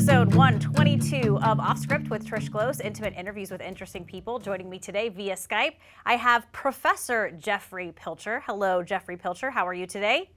episode 122 of Off Script with Trish Close, intimate interviews with interesting people. Joining me today via Skype, I have Professor Jeffrey Pilcher. Hello, Jeffrey Pilcher. How are you today?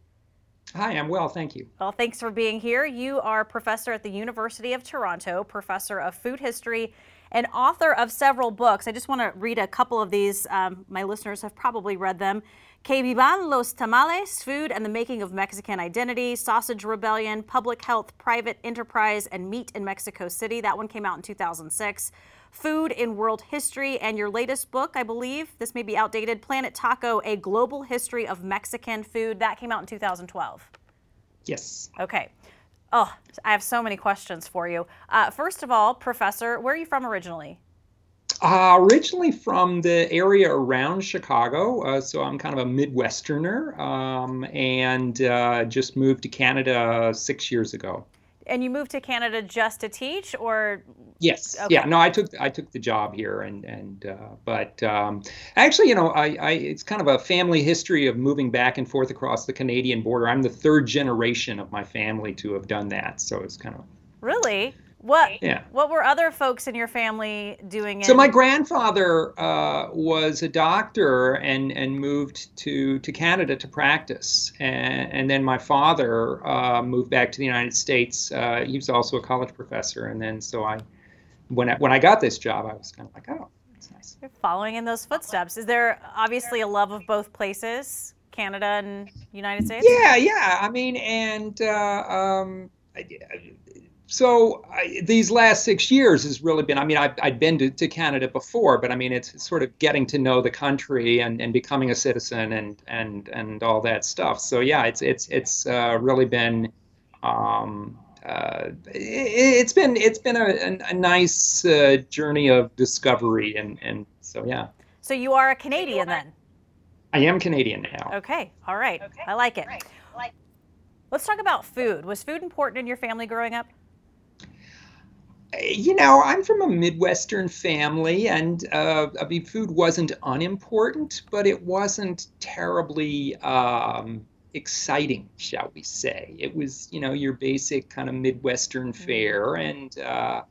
Hi, I'm well, thank you. Well, thanks for being here. You are professor at the University of Toronto, professor of food history, and author of several books. I just want to read a couple of these. Um, my listeners have probably read them. Que vivan los tamales, food and the making of Mexican identity, sausage rebellion, public health, private enterprise, and meat in Mexico City. That one came out in 2006. Food in World History, and your latest book, I believe, this may be outdated, Planet Taco, A Global History of Mexican Food. That came out in 2012. Yes. Okay. Oh, I have so many questions for you. Uh, first of all, Professor, where are you from originally? Uh, originally from the area around Chicago, uh, so I'm kind of a Midwesterner, um, and uh, just moved to Canada six years ago. And you moved to Canada just to teach, or yes, okay. yeah, no, I took I took the job here, and and uh, but um, actually, you know, I, I it's kind of a family history of moving back and forth across the Canadian border. I'm the third generation of my family to have done that, so it's kind of really what yeah. what were other folks in your family doing? In- so my grandfather uh, was a doctor and and moved to to Canada to practice, and, and then my father uh, moved back to the United States. Uh, he was also a college professor, and then so I when I, when I got this job, I was kind of like, oh, that's nice. You're following in those footsteps. Is there obviously a love of both places, Canada and United States? Yeah, yeah. I mean, and uh, so I, these last six years has really been i mean i've, I've been to, to, canada before but i mean it's sort of getting to know the country and, and becoming a citizen and and and all that stuff. So yeah it's it's it's uh, really been um, uh, it, has been it's been a, a, a nice uh, journey of discovery and and so yeah. So you are a canadian then? I am canadian now. Okay all right. Okay. i like it. right. Let's talk about food was food important in your family growing up you know, I'm from a Midwestern family, and uh, I mean, food wasn't unimportant, but it wasn't terribly um, exciting, shall we say. It was, you know, your basic kind of Midwestern mm-hmm. fare, and uh,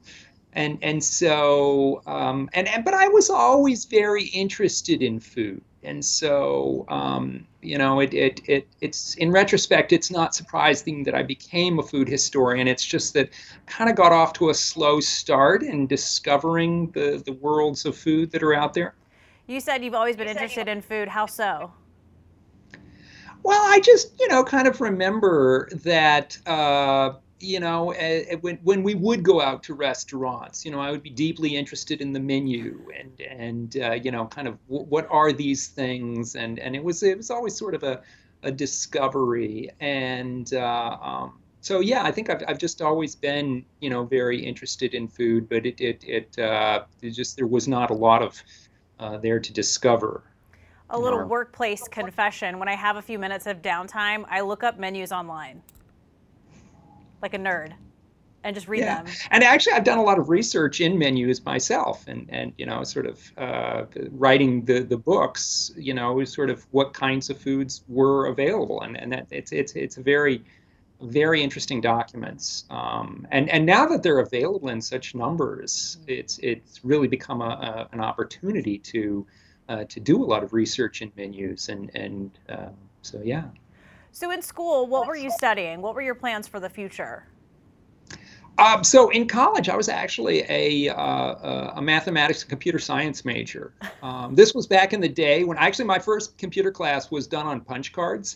and and so um, and, and but I was always very interested in food and so um, you know it, it, it it's in retrospect it's not surprising that i became a food historian. It's just that kind of got off to a slow start in discovering the, the worlds of food that are out there. You said you've always been interested in food. How so? Well i just you know kind of remember that uh, you know, uh, when when we would go out to restaurants, you know, I would be deeply interested in the menu and and uh, you know, kind of w- what are these things, and and it was it was always sort of a a discovery, and uh, um, so yeah, I think I've I've just always been you know very interested in food, but it it it, uh, it just there was not a lot of uh, there to discover. A little workplace confession. When I have a few minutes of downtime, I look up menus online like a nerd and just read yeah. them. And actually, I've done a lot of research in menus myself, and and you know, sort of uh, writing the the books. You know, sort of what kinds of foods were available, and and that it's it's it's a very very interesting documents. Um, and and now that they're available in such numbers, it's it's really become a, a an opportunity to uh, to do a lot of research in menus, and and uh, so yeah. So in school, what were you studying? What were your plans for the future? Um, so in college, I was actually a, uh, a mathematics and computer science major. Um, this was back in the day when actually my first computer class was done on punch cards,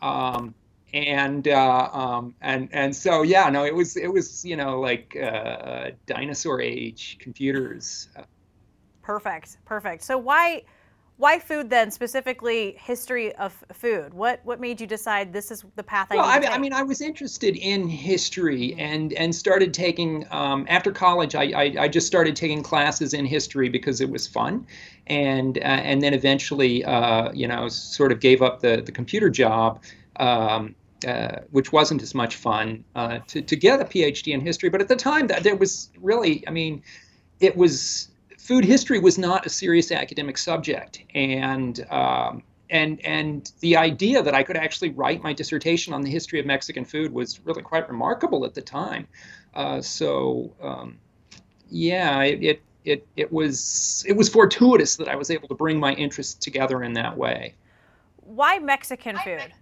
um, and uh, um, and and so yeah, no, it was it was you know like uh, dinosaur age computers. Perfect, perfect. So why why food then? Specifically history of food. What what made you decide this is the path i well, I, I, mean i was interested in history and and started taking um, after college I, I, I just started taking classes in history because it was fun. And uh, and then eventually uh, you know sort of gave up the the computer job um, uh, which wasn't as much fun uh, to, to get a phd in history. But at the time that there was really i mean it was food history was not a serious academic subject, and um, and and the idea that I could actually write my dissertation on the history of Mexican food was really quite remarkable at the time. Uh, so um, yeah, it, it it it was it was fortuitous that I was able to bring my interests together in that way. Why Mexican food?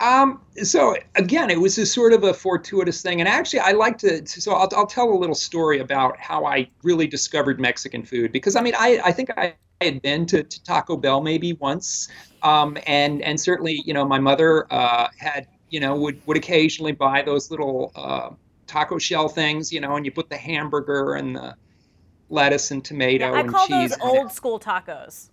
Um, so again, it was a sort of a fortuitous thing, and actually, I like to. So I'll, I'll tell a little story about how I really discovered Mexican food because I mean, I I think I had been to, to Taco Bell maybe once, um, and and certainly you know my mother uh, had you know would would occasionally buy those little uh, taco shell things, you know, and you put the hamburger and the lettuce and tomato yeah, I and call cheese. those old school tacos.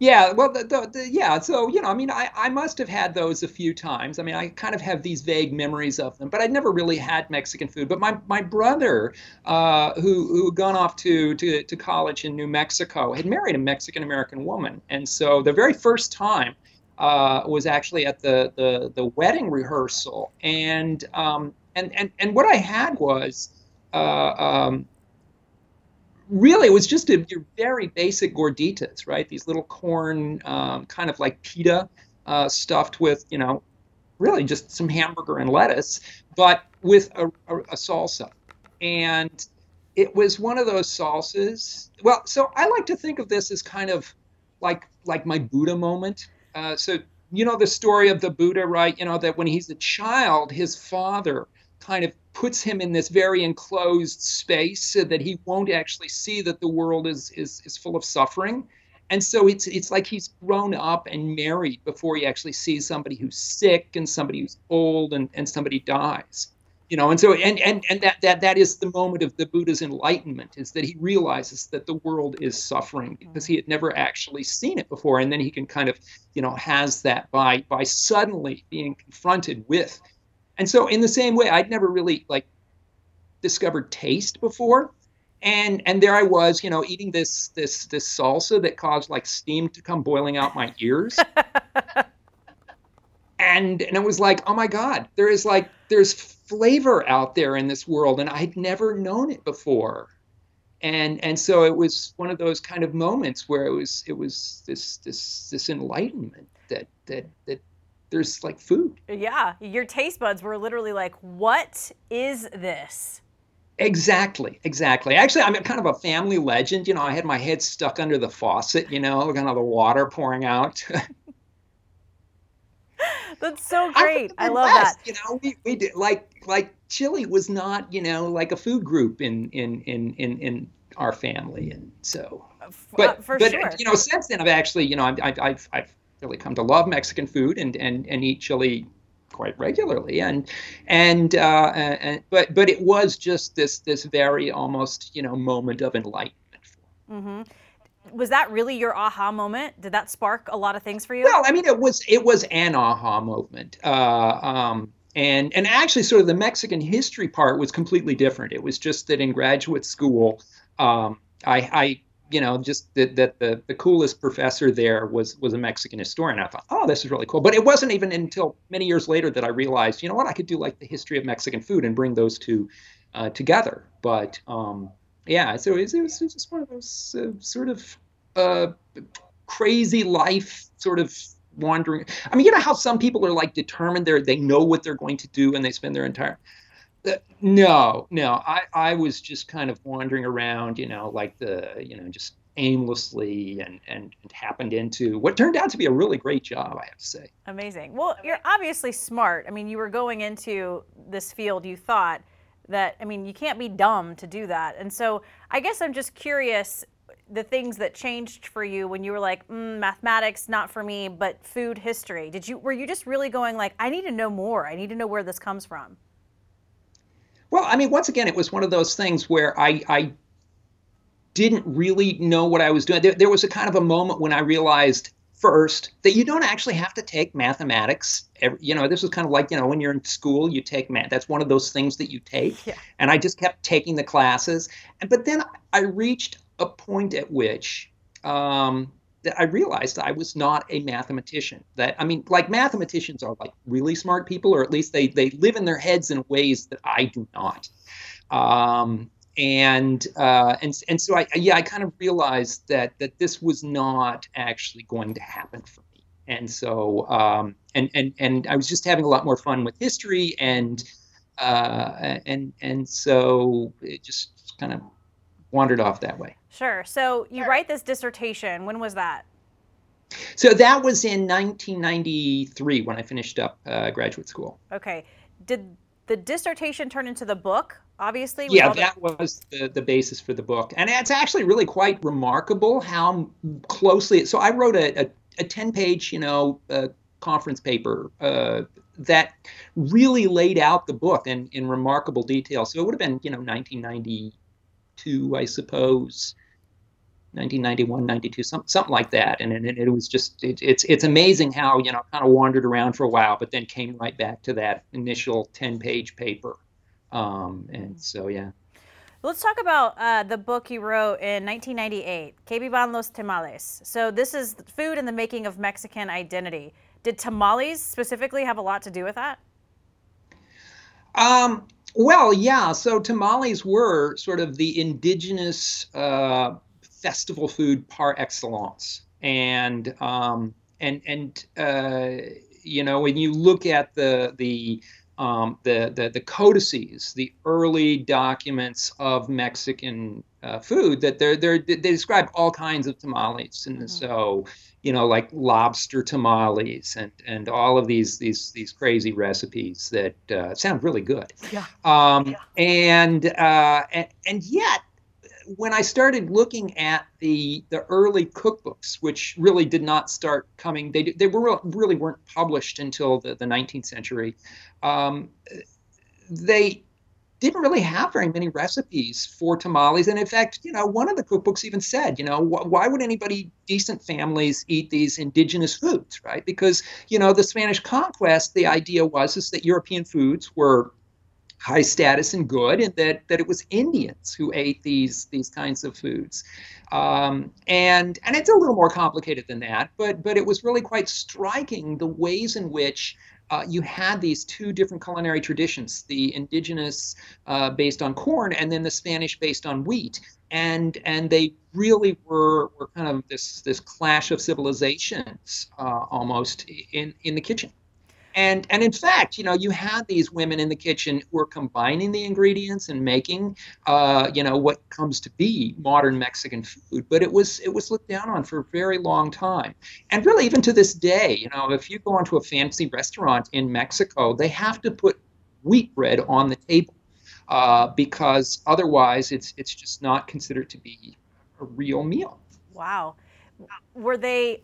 Yeah, well, the, the, the, yeah. So you know, I mean, I, I must have had those a few times. I mean, I kind of have these vague memories of them, but I'd never really had Mexican food. But my my brother, uh, who who had gone off to, to to college in New Mexico, had married a Mexican American woman, and so the very first time uh, was actually at the the the wedding rehearsal, and um, and and and what I had was. Uh, um, really it was just a, your very basic gorditas, right? These little corn, um, kind of like pita, uh, stuffed with, you know, really just some hamburger and lettuce, but with a, a, a, salsa. And it was one of those salsas. Well, so I like to think of this as kind of like like my Buddha moment. Uh, so you know the story of the Buddha, right? You know that when he's a child, his father kind of puts him in this very enclosed space so that he won't actually see that the world is is is full of suffering. And so it's it's like he's grown up and married before he actually sees somebody who's sick and somebody who's old and, and somebody dies you know? And so and, and and that that that is the moment of the buddha's enlightenment is that he realizes that the world is suffering because he had never actually seen it before. And then he can kind of you know has that by by suddenly being confronted with and so in the same way, I'd never really like discovered taste before. And and there I was, you know, eating this this this salsa that caused like steam to come boiling out my ears. and and it was like, oh my God, there is like there's flavor out there in this world, and I'd never known it before. And and so it was one of those kind of moments where it was it was this this this enlightenment that that that there's like food. Yeah, your taste buds were literally like, "What is this?" Exactly, exactly. Actually, I'm kind of a family legend. You know, I had my head stuck under the faucet. You know, kind of the water pouring out. That's so great. I love West, that. You know, we, we did like like chili was not you know like a food group in in in in in our family, and so. But uh, for but sure. you know, since then I've actually you know I've I've I've really come to love Mexican food and and and eat chili quite regularly. And and, uh, and but but it was just this this very almost you know moment of enlightenment mm-hmm. was that really your aha moment? Did that spark a lot of things for you? Well i mean it was it was an aha moment. Uh, um, and and actually sort of the mexican history part was completely different. It was just that in graduate school um, I, I you know, just that, that the, the coolest professor there was was a Mexican historian. I thought, oh, this is really cool. But it wasn't even until many years later that I realized, you know what, I could do like the history of Mexican food and bring those two uh, together. But um, yeah, so it was, it was just one of those uh, sort of uh, crazy life sort of wandering. I mean, you know how some people are like determined they they know what they're going to do and they spend their entire no, no. I, I was just kind of wandering around, you know, like the, you know, just aimlessly and, and, and happened into what turned out to be a really great job, I have to say. Amazing. Well, you're obviously smart. I mean, you were going into this field, you thought that, I mean, you can't be dumb to do that. And so I guess I'm just curious the things that changed for you when you were like mm, mathematics not for me but food history did you were you just really going like i need to know more i need to know where this comes from well, I mean, once again, it was one of those things where I, I didn't really know what I was doing. There, there was a kind of a moment when I realized first that you don't actually have to take mathematics. Every, you know, this was kind of like, you know, when you're in school, you take math. That's one of those things that you take. Yeah. And I just kept taking the classes. But then I reached a point at which um, I realized I was not a mathematician. That I mean, like mathematicians are like really smart people, or at least they they live in their heads in ways that I do not. Um, and uh, and and so I yeah I kind of realized that that this was not actually going to happen for me, and so um, and and and I was just having a lot more fun with history and uh, and and so it just kind of wandered off that way. Sure. So you sure. write this dissertation. When was that? So that was in 1993 when I finished up uh, graduate school. Okay. Did the dissertation turn into the book? Obviously. Yeah, that the- was the, the basis for the book, and it's actually really quite remarkable how closely. So I wrote a, a, a 10 page, you know, uh, conference paper uh, that really laid out the book in, in remarkable detail. So it would have been, you know, 1992, I suppose. 1991, 92, some, something like that. And, and it was just, it, it's it's amazing how, you know, kind of wandered around for a while, but then came right back to that initial 10 page paper. Um, and so, yeah. Let's talk about uh, the book you wrote in 1998, Que Vivan los Tamales. So, this is food and the making of Mexican identity. Did tamales specifically have a lot to do with that? Um, well, yeah. So, tamales were sort of the indigenous uh, festival food par excellence, and um, and and uh, you know when you look at the the um, the, the the codices, the early documents of Mexican uh, food, that they're, they're they describe all kinds of tamales, and mm-hmm. so you know like lobster tamales and and all of these these these crazy recipes that uh, sound really good. Yeah. Um, yeah. And, uh, and and yet when I started looking at the the early cookbooks, which really did not start coming, they they were really weren't published until the, the 19th century. Um, they didn't really have very many recipes for tamales, and in fact, you know, one of the cookbooks even said, you know, wh- why would anybody decent families eat these indigenous foods, right? Because you know, the Spanish conquest, the idea was is that European foods were high status and good, and that that it was Indians who ate these these kinds of foods. Um, and and it's a little more complicated than that, but but it was really quite striking the ways in which uh, you had these two different culinary traditions the indigenous uh, based on corn and then the spanish based on wheat and and they really were were kind of this this clash of civilizations uh, almost in in the kitchen and and in fact, you know, you had these women in the kitchen who were combining the ingredients and making, uh, you know, what comes to be modern Mexican food. But it was it was looked down on for a very long time, and really even to this day, you know, if you go into a fancy restaurant in Mexico, they have to put wheat bread on the table uh, because otherwise, it's it's just not considered to be a real meal. Wow. Were they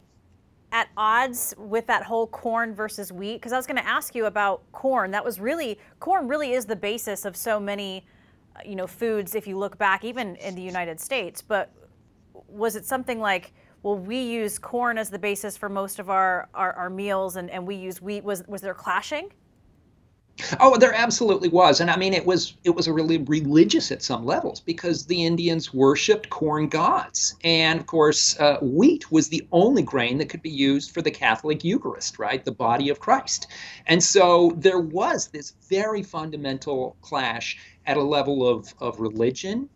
at odds with that whole corn versus wheat? Because I was going to ask you about corn. That was really corn really is the basis of so many, uh, you know, foods. If you look back, even in the United States, but was it something like? Well, we use corn as the basis for most of our, our, our meals, and, and we use wheat. Was was there clashing? Oh, there absolutely was, and I mean it was it was a really religious at some levels because the Indians worshipped corn gods, and of course uh, wheat was the only grain that could be used for the Catholic Eucharist, right, the body of Christ, and so there was this very fundamental clash at a level of of religion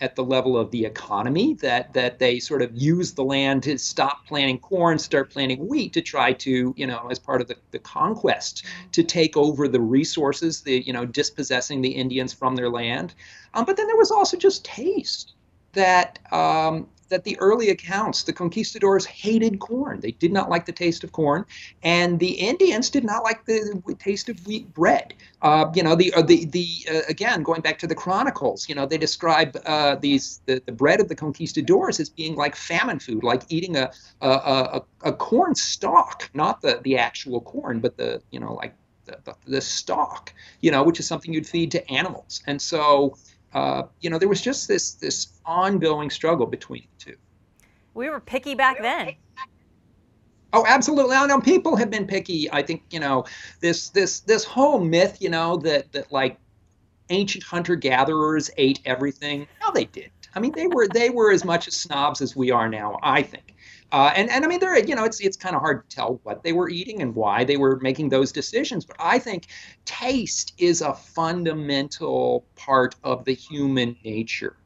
at the level of the economy that that they sort of use the land to stop planting corn, start planting wheat to try to, you know, as part of the, the conquest to take over the resources, the you know, dispossessing the Indians from their land. Um, but then there was also just taste that um, that the early accounts, the conquistadors hated corn. They did not like the taste of corn, and the Indians did not like the taste of wheat bread. Uh, you know, the uh, the the uh, again going back to the chronicles, you know, they describe uh, these the, the bread of the conquistadors as being like famine food, like eating a a, a, a corn stalk, not the the actual corn, but the you know like the, the, the stalk, you know, which is something you'd feed to animals, and so uh, you know, there was just this this ongoing struggle between the two. We were picky back then. Oh, absolutely. I know people have been picky. I think you know this this this whole myth, you know, that that like ancient hunter gatherers ate everything. No, they didn't. I mean, they were they were as much as snobs as we are now. I think. Uh, and and I mean, there you know, it's it's kind of hard to tell what they were eating and why they were making those decisions. But I think taste is a fundamental part of the human nature,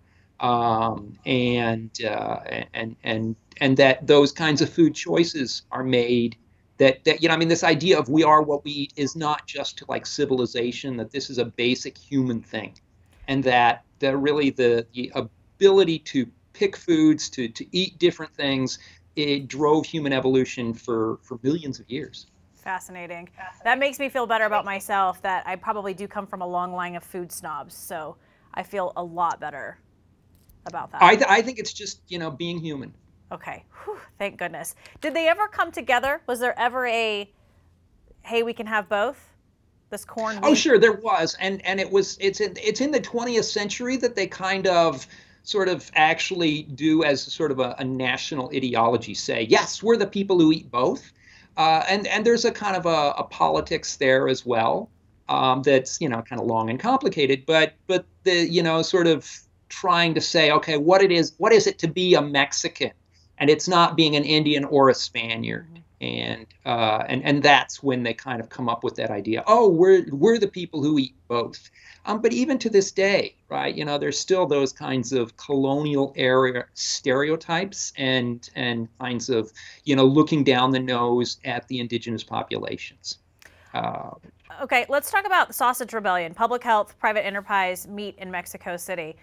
um, and uh, and and and that those kinds of food choices are made. That, that you know, I mean, this idea of we are what we eat is not just to like civilization. That this is a basic human thing, and that that really the, the ability to pick foods, to to eat different things, it drove human evolution for for millions of years. Fascinating. That makes me feel better about myself that I probably do come from a long line of food snobs. So I feel a lot better about that. I, th- I think it's just, you know, being human. Okay. Whew, thank goodness. Did they ever come together? Was there ever a, hey, we can have both? This corn. Oh, sure, there was, and and it was it's in it's in the 20th century that they kind of sort of actually do as sort of a, a national ideology say, yes, we're the people who eat both. Uh, and and there's a kind of a, a politics there as well um, that's you know kind of long and complicated, but but the you know sort of trying to say okay what it is what is it to be a Mexican, and it's not being an Indian or a Spaniard. And uh, and and that's when they kind of come up with that idea. Oh, we're we're the people who eat both, um, but even to this day, right? You know, there's still those kinds of colonial era stereotypes and and kinds of you know looking down the nose at the indigenous populations. Uh, okay, let's talk about Sausage Rebellion, public health, private enterprise, meat in Mexico City.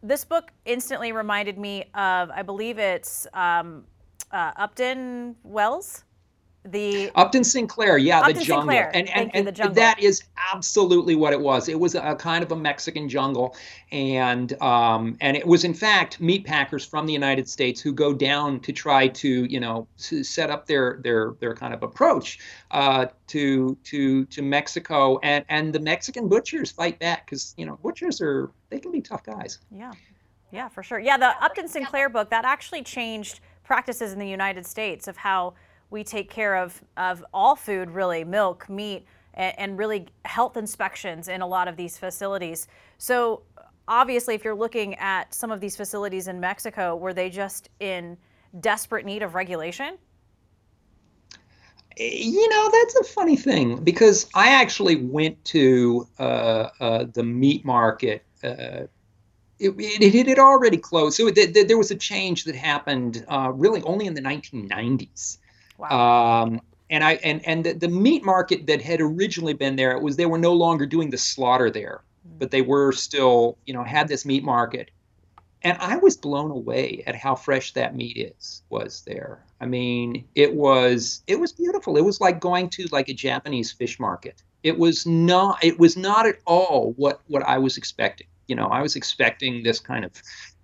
This book instantly reminded me of, I believe it's um, uh, Upton Wells the Upton Sinclair, yeah, Upton the jungle, Sinclair. and and, and, jungle. that is absolutely what it was. It was a kind of a Mexican jungle, and um, and it was in fact meat packers from the United States who go down to try to you know set up their their their kind of approach uh, to to to Mexico, and and the Mexican butchers fight back because you know butchers are they can be tough guys. Yeah, yeah, for sure. Yeah, the Upton Sinclair book that actually changed practices in the United States of how we take care of, of all food, really, milk, meat, and, and really health inspections in a lot of these facilities. So, obviously, if you're looking at some of these facilities in Mexico, were they just in desperate need of regulation? You know, that's a funny thing because I actually went to uh, uh, the meat market. Uh, it, it, it, had already closed. So it, there was a change that happened uh, really only in the 1990s. Wow. Um, and I and and the, the, meat market that had originally been there, it was they were no longer doing the slaughter there, mm. but they were still, you know, had this meat market. And I was blown away at how fresh that meat is was there. I mean, it was it was beautiful. It was like going to like a Japanese fish market. It was not it was not at all what what I was expecting. You know, I was expecting this kind of,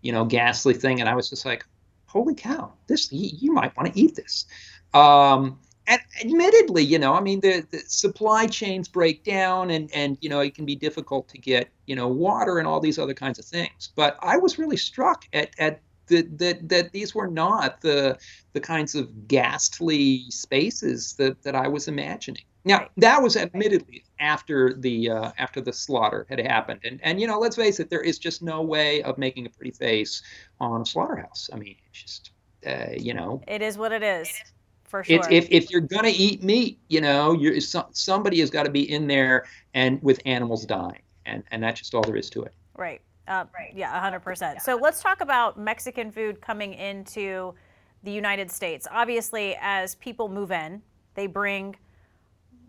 you know, ghastly thing and I was just like, holy cow, this you, might want to eat this. Um, and admittedly, you know, I mean, the, the, supply chains break down, and and you know, it can be difficult to get you know water and all these other kinds of things. But I was really struck at at that that these were not the the kinds of ghastly spaces that that I was imagining. Now that was admittedly after the uh, after the slaughter had happened, and and you know, let's face it, there is just no way of making a pretty face on a slaughterhouse. I mean, it's just uh, you know, it is what it is. It is for sure. It's, if, if you're going to eat meat, you know, you're, somebody has got to be in there and with animals dying. And, and that's just all there is to it. Right. Uh, right. Yeah, 100%. So let's talk about Mexican food coming into the United States. Obviously, as people move in, they bring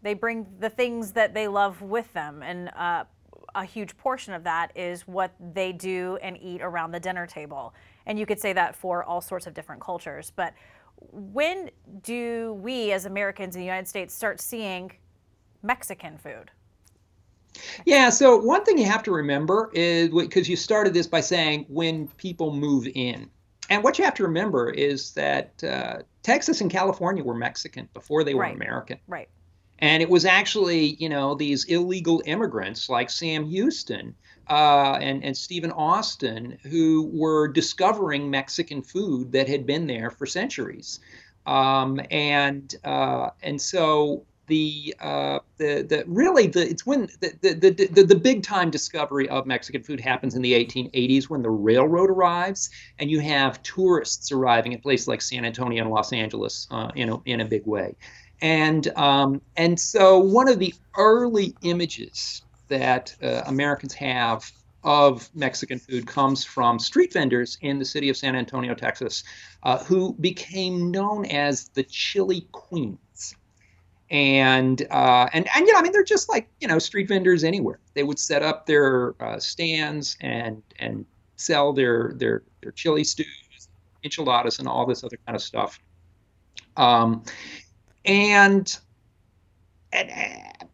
they bring the things that they love with them, and uh, a huge portion of that is what they do and eat around the dinner table. And you could say that for all sorts of different cultures. But when do we as Americans in the United States start seeing Mexican food? Yeah, so one thing you have to remember is because you started this by saying when people move in. And what you have to remember is that uh, Texas and California were Mexican before they were right. American. Right. And it was actually, you know, these illegal immigrants like Sam Houston uh, and, and Stephen Austin who were discovering Mexican food that had been there for centuries. Um, and uh, and so the uh, the the really the it's when the, the the the big time discovery of Mexican food happens in the 1880s when the railroad arrives and you have tourists arriving at places like San Antonio and Los Angeles uh, in a in a big way, and um, and so one of the early images that uh, Americans have of Mexican food comes from street vendors in the city of San Antonio, Texas, uh, who became known as the Chili Queens. And uh, and and you know, I mean, they're just like you know street vendors anywhere. They would set up their uh, stands and and sell their their their chili stews, enchiladas, and all this other kind of stuff. Um, and and uh,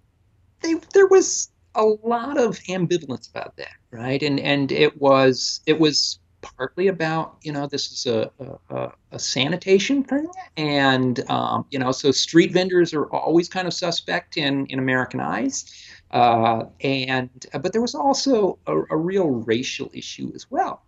they there was a lot of ambivalence about that, right? And and it was it was partly about you know this is a a, a sanitation thing, and um, you know so street vendors are always kind of suspect in in American eyes, uh, and but there was also a, a real racial issue as well.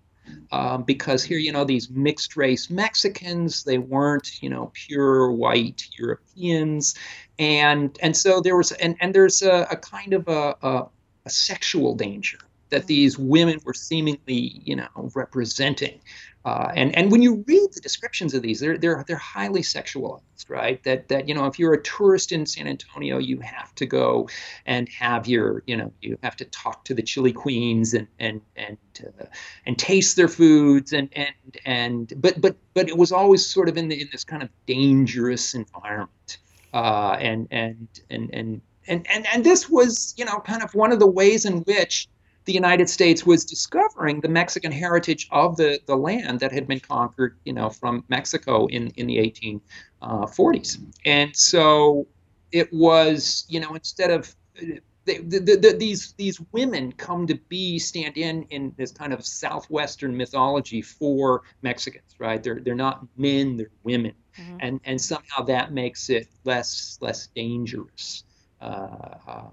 Um, because here, you know, these mixed race Mexicans, they weren't, you know, pure white Europeans, and and so there was and and there's a, a kind of a, a, a sexual danger that these women were seemingly, you know, representing. Uh, and and when you read the descriptions of these, they're they're they're highly sexualized, right? That that you know, if you're a tourist in San Antonio, you have to go and have your, you know, you have to talk to the chili queens and and and uh, and taste their foods and and and but but but it was always sort of in the in this kind of dangerous environment, uh, and and and and and and and this was, you know, kind of one of the ways in which the United States was discovering the Mexican heritage of the, the land that had been conquered, you know, from Mexico in, in the 1840s. And so it was, you know, instead of they, the, the, these these women come to be stand in in this kind of southwestern mythology for Mexicans, right? They're they're not men, they're women, mm-hmm. and and somehow that makes it less less dangerous. Uh, uh,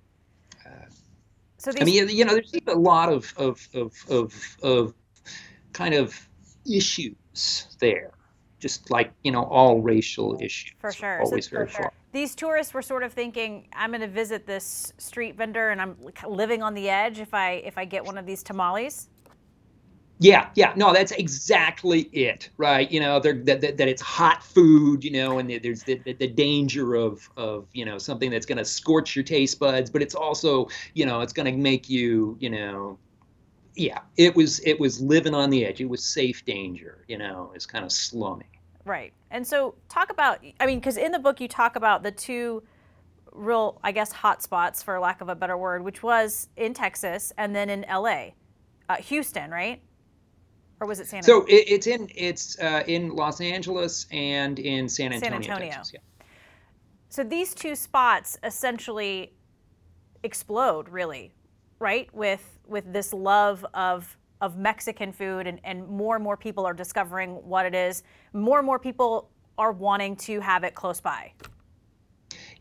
so these... I mean, you know, there's a lot of of of of, of kind of issues there just like you know all racial issues for sure always so, very sure. these tourists were sort of thinking i'm going to visit this street vendor and i'm living on the edge if i if i get one of these tamales yeah, yeah, no, that's exactly it, right? You know, that, that, that it's hot food, you know, and there's the, the, the danger of of you know something that's going to scorch your taste buds, but it's also you know it's going to make you you know, yeah, it was it was living on the edge. It was safe danger, you know, it's kind of slumming. Right, and so talk about, I mean, because in the book you talk about the two real, I guess, hot spots for lack of a better word, which was in Texas and then in L.A., uh, Houston, right? Or was it San? Antonio? So it, it's in it's uh, in Los Angeles and in San Antonio. San Antonio. Texas, yeah. So these two spots essentially explode, really, right? With with this love of of Mexican food, and, and more and more people are discovering what it is. More and more people are wanting to have it close by.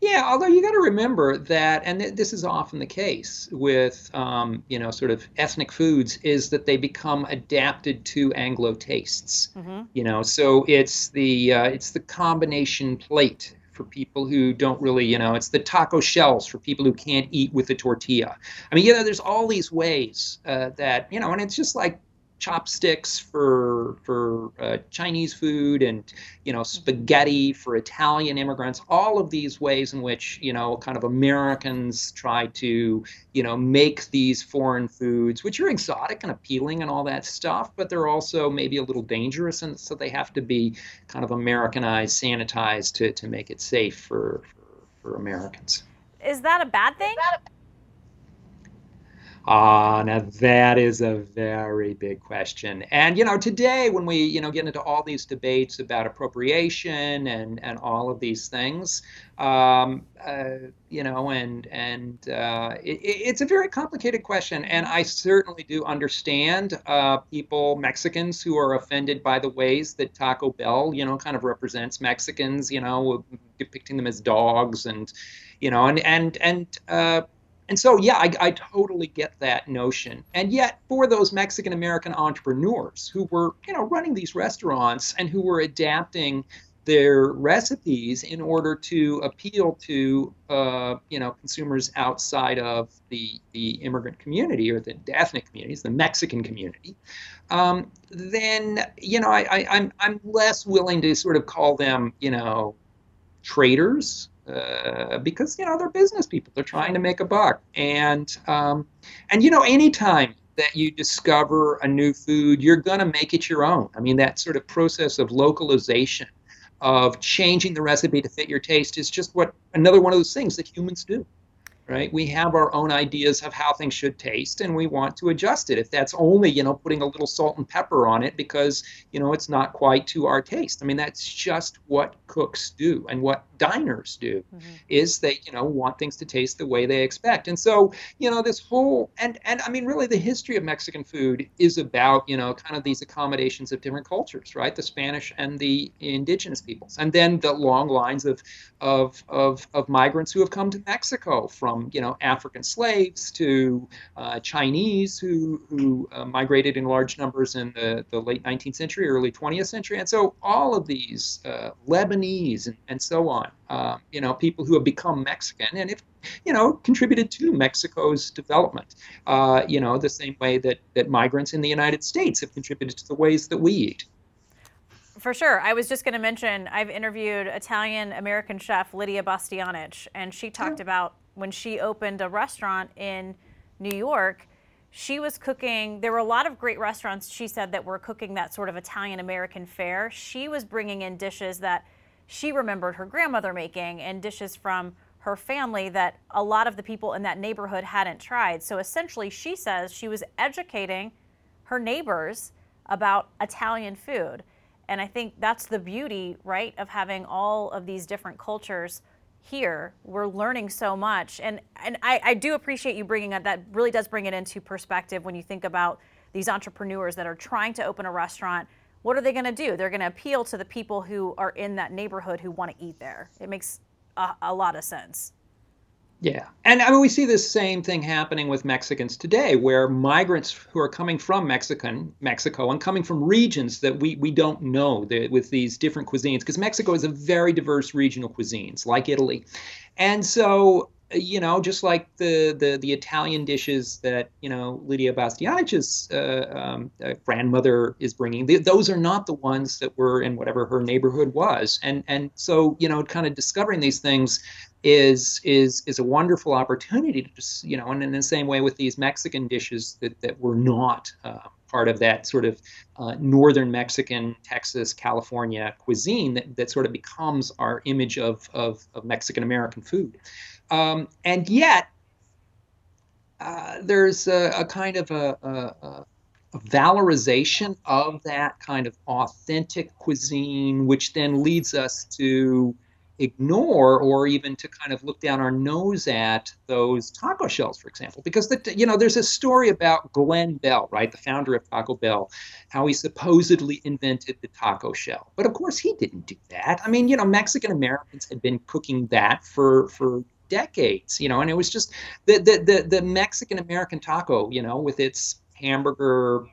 Yeah, although you got to remember that, and th- this is often the case with, um, you know, sort of ethnic foods, is that they become adapted to Anglo tastes. Mm-hmm. You know, so it's the uh, it's the combination plate for people who don't really, you know, it's the taco shells for people who can't eat with the tortilla. I mean, you know, there's all these ways uh, that, you know, and it's just like chopsticks for for uh, Chinese food and you know spaghetti for Italian immigrants. All of these ways in which you know kind of Americans try to you know make these foreign foods, which are exotic and appealing and all that stuff, but they're also maybe a little dangerous, and so they have to be kind of Americanized, sanitized to to make it safe for for, for Americans. Is that a bad thing? Ah, now that is a very big question. And you know, today when we you know get into all these debates about appropriation and and all of these things, um, uh, you know, and and uh, it, it's a very complicated question. And I certainly do understand uh, people, Mexicans, who are offended by the ways that Taco Bell, you know, kind of represents Mexicans, you know, depicting them as dogs and you know, and and and uh, and so, yeah, I, I, totally get that notion. And yet, for those Mexican American entrepreneurs who were, you know, running these restaurants and who were adapting their recipes in order to appeal to uh, you know consumers outside of the the immigrant community or the ethnic communities, the Mexican community, um, then you know I, I, I'm I'm less willing to sort of call them you know traders uh, because you know they're business people. They're trying to make a buck, and um, and you know anytime that you discover a new food, you're going to make it your own. I mean that sort of process of localization of changing the recipe to fit your taste is just what another one of those things that humans do right? We have our own ideas of how things should taste and we want to adjust it. If that's only you know putting a little salt and pepper on it because you know it's not quite to our taste. I mean that's just what cooks do and what diners do mm-hmm. is they you know want things to taste the way they expect. And so you know this whole and and i mean really the history of mexican food is about you know kind of these accommodations of different cultures right? The spanish and the indigenous peoples. And then the long lines of of of, of migrants who have come to mexico from you know african slaves to uh, chinese who who uh, migrated in large numbers in the, the late 19th century early 20th century and so all of these uh, lebanese and, and so on uh, you know, people who have become Mexican and if, you know, contributed to Mexico's development, uh, you know, the same way that, that migrants in the United States have contributed to the ways that we eat. For sure. I was just going to mention I've interviewed Italian American chef Lidia Bastianich, and she talked yeah. about when she opened a restaurant in New York she was cooking there were a lot of great restaurants she said that were cooking that sort of italian american fare she was bringing in dishes that she remembered her grandmother making and dishes from her family that a lot of the people in that neighborhood hadn't tried. So essentially, she says she was educating her neighbors about Italian food. And I think that's the beauty, right, of having all of these different cultures here. We're learning so much. And, and I, I do appreciate you bringing it, that really does bring it into perspective when you think about these entrepreneurs that are trying to open a restaurant what are they going to do? They're going to appeal to the people who are in that neighborhood who want to eat there. It makes a, a lot of sense. Yeah. And I mean, we see this same thing happening with Mexicans today, where migrants who are coming from Mexican, Mexico and coming from regions that we, we don't know the, with these different cuisines, because Mexico is a very diverse regional cuisines, like Italy. And so you know, just like the, the, the Italian dishes that you know Lidia Bastianich's uh, um, uh, grandmother is bringing, the, those are not the ones that were in whatever her neighborhood was, and and so you know, kind of discovering these things is is is a wonderful opportunity to just you know, and in the same way with these Mexican dishes that that were not. Uh, part of that sort of uh, northern Mexican, Texas, California cuisine that, that sort of becomes our image of, of, of Mexican American food. Um, and yet, uh, there's a, a, kind of a, a, a, valorization of that kind of authentic cuisine, which then leads us to ignore or even to kind of look down our nose at those taco shells, for example. Because the, you know, there's a story about Glenn Bell, right, the founder of Taco Bell, how he supposedly invented the taco shell. But of course, he didn't do that. I mean, you know, Mexican Americans had been cooking that for for decades, you know, and it was just the the the, the Mexican American taco, you know, with its hamburger,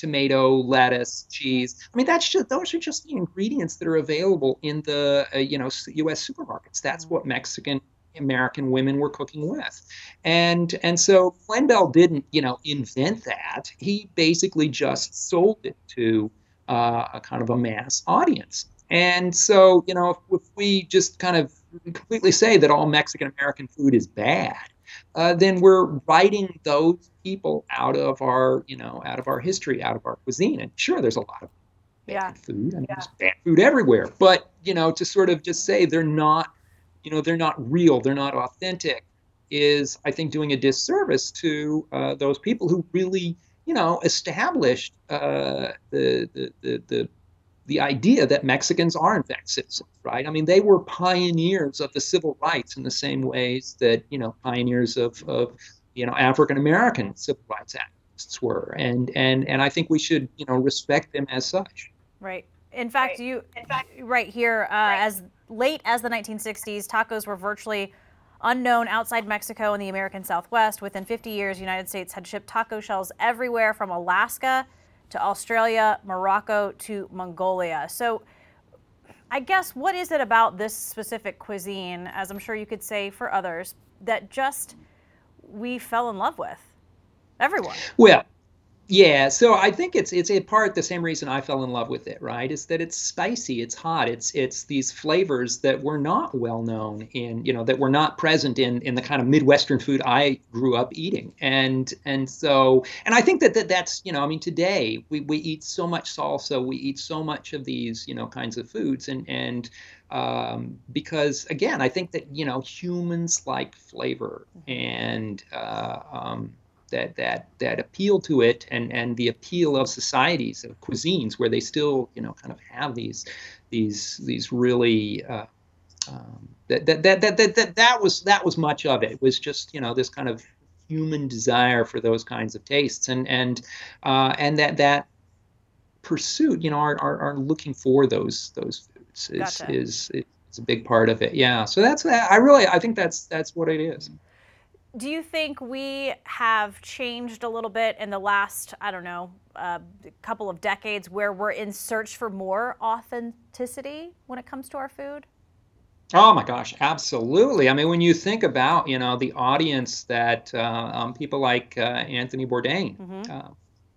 tomato, lettuce, cheese. I mean, that's just those are just the ingredients that are available in the uh, you know U.S. supermarkets. That's what Mexican American women were cooking with, and and so Glenn didn't you know invent that. He basically just sold it to uh, a kind of a mass audience. And so, you know, if, if, we just kind of completely say that all Mexican American food is bad, uh, then we're writing those people out of our, you know, out of our history, out of our cuisine. And sure, there's a lot of bad yeah. food. I mean, yeah. there's bad food everywhere. But you know, to sort of just say they're not, you know, they're not real, they're not authentic, is I think doing a disservice to uh, those people who really, you know, established uh, the, the the the the idea that Mexicans are in fact citizens, right? I mean, they were pioneers of the civil rights in the same ways that you know pioneers of, of you know African American civil rights activists were, and and and I think we should you know respect them as such. Right. In fact, right. you in fact, right here, uh, right. as late as the 1960s, tacos were virtually unknown outside Mexico and the American Southwest. Within 50 years, United States had shipped taco shells everywhere from Alaska to Australia, Morocco to Mongolia. So I guess what is it about this specific cuisine, as I'm sure you could say for others, that just we fell in love with? Everyone. Well, yeah, so I think it's it's in part the same reason I fell in love with it, right? Is that it's spicy, it's hot, it's it's these flavors that were not well known in, you know, that were not present in in the kind of Midwestern food I grew up eating. And and so and I think that, that that's, you know, I mean today we, we eat so much salsa, we eat so much of these, you know, kinds of foods and and um, because again, I think that, you know, humans like flavor and uh, um, that that that appeal to it and and the appeal of societies of cuisines where they still you know kind of have these these these really uh, um, that, that, that that that that that was that was much of it. it was just you know this kind of human desire for those kinds of tastes and and uh, and that that pursuit you know are, are, are looking for those those foods is, gotcha. is is a big part of it yeah so that's i really i think that's that's what it is do you think we have changed a little bit in the last, I don't know, uh, couple of decades where we're in search for more authenticity when it comes to our food? Oh my gosh, absolutely. I mean, when you think about, you know, the audience that uh, um, people like uh, Anthony Bourdain, mm-hmm.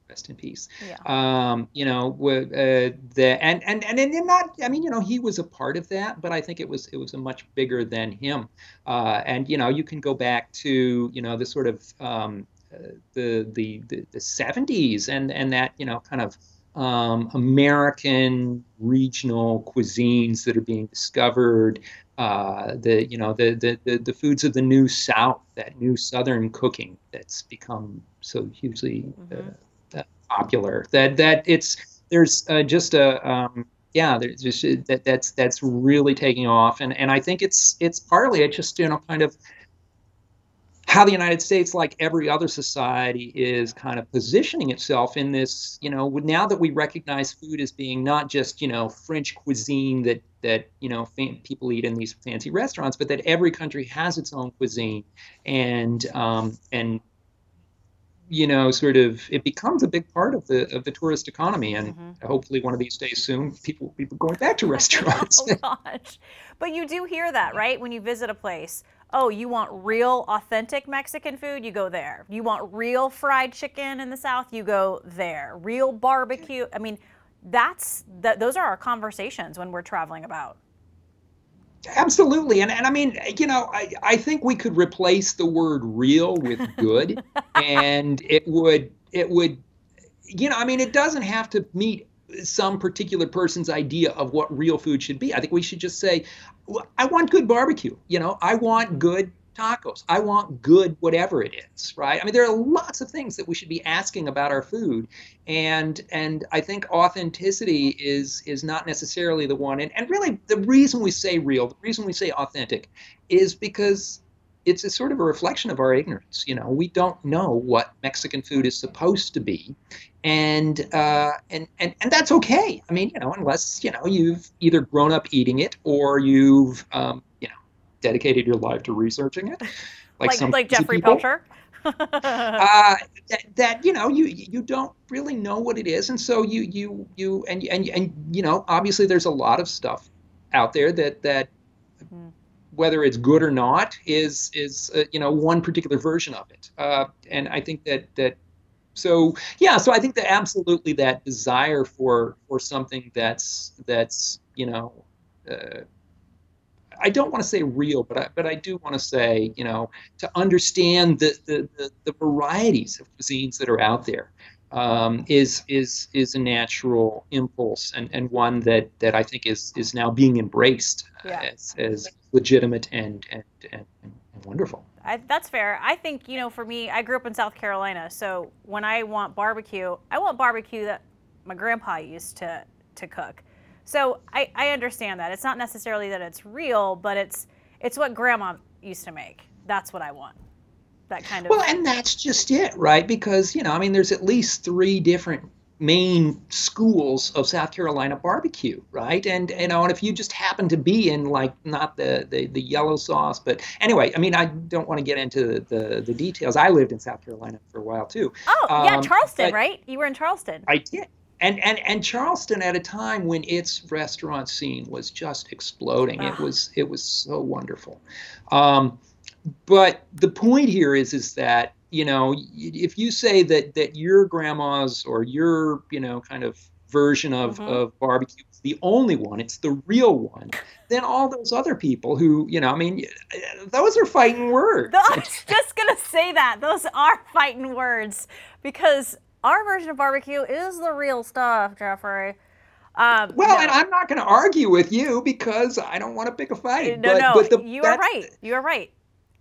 Rest in peace. Yeah. Um, you know, uh, the and and and and not. I mean, you know, he was a part of that, but I think it was it was a much bigger than him. Uh, and you know, you can go back to you know the sort of um, uh, the, the the the 70s and and that you know kind of um, American regional cuisines that are being discovered, uh, the you know the, the, the the foods of the new South, that new Southern cooking that's become so hugely uh, mm-hmm popular. That that it's there's uh, just a um, yeah, there's just that that's that's really taking off, and and I think it's it's partly it's just you know kind of how the United States, like every other society, is kind of positioning itself in this, you know, now that we recognize food as being not just, you know, French cuisine that that you know people eat in these fancy restaurants, but that every country has its own cuisine, and um, and you know, sort of it becomes a big part of the of the tourist economy, and mm-hmm. hopefully one of these days soon, people will be going back to restaurants. oh gosh, but you do hear that, right? When you visit a place, oh, you want real, authentic Mexican food, you go there. You want real fried chicken in the South, you go there. Real barbecue. I mean, that's that. Those are our conversations when we're traveling about. Absolutely. And, and I mean, you know, I, I think we could replace the word real with good and it would, it would, you know, I mean, it doesn't have to meet some particular person's idea of what real food should be. I think we should just say, I want good barbecue. You know, I want good tacos. I want good whatever it is, right? I mean, there are lots of things that we should be asking about our food, and and I think authenticity is is not necessarily the one. And and really, the reason we say real, the reason we say authentic, is because it's a sort of a reflection of our ignorance. You know, we don't know what Mexican food is supposed to be, and uh, and and and that's okay. I mean, you know, unless you know you've either grown up eating it or you've um, dedicated your life to researching it, like like, some like Jeffrey. Pilcher. uh, that, that, you know you you don't really know what it is, and so you you you and and and you know obviously there's a lot of stuff out there that that mm. whether it's good or not is is uh, you know one particular version of it, uh, and I think that that so yeah so I think that absolutely that desire for for something that's that's you know uh, I don't want to say real, but I, but I do want to say, you know, to understand the, the, the, the varieties of cuisines that are out there um, is is is a natural impulse and, and one that, that I think is is now being embraced yeah. as, as legitimate and and, and, and wonderful. I, that's fair. I think you know, for me, I grew up in South Carolina, so when I want barbecue, I want barbecue that my grandpa used to to cook. So I, I understand that. It's not necessarily that it's real, but it's it's what grandma used to make. That's what I want. That kind of Well, and that's just it, right? Because, you know, I mean there's at least three different main schools of South Carolina barbecue, right? And you know, and if you just happen to be in like not the the, the yellow sauce, but anyway, I mean, I don't want to get into the, the, details. I lived in South Carolina for a while too. Oh, um, yeah, Charleston, right? You were in Charleston. I did and and and Charleston at a time when its restaurant scene was just exploding. It was it was so wonderful. Um, but the point here is is that you know if you say that that your grandma's or your you know kind of version of, Mhm. of barbecue is the only one it's the real one then all those other people who you know i mean those are fighting words I was just gonna say that those are fighting words because our version of barbecue is the real stuff, Jeffrey. Um, well no. and i'm not going to argue with you because i don't want to pick a fight no, but, no, but the, you are right. You are right.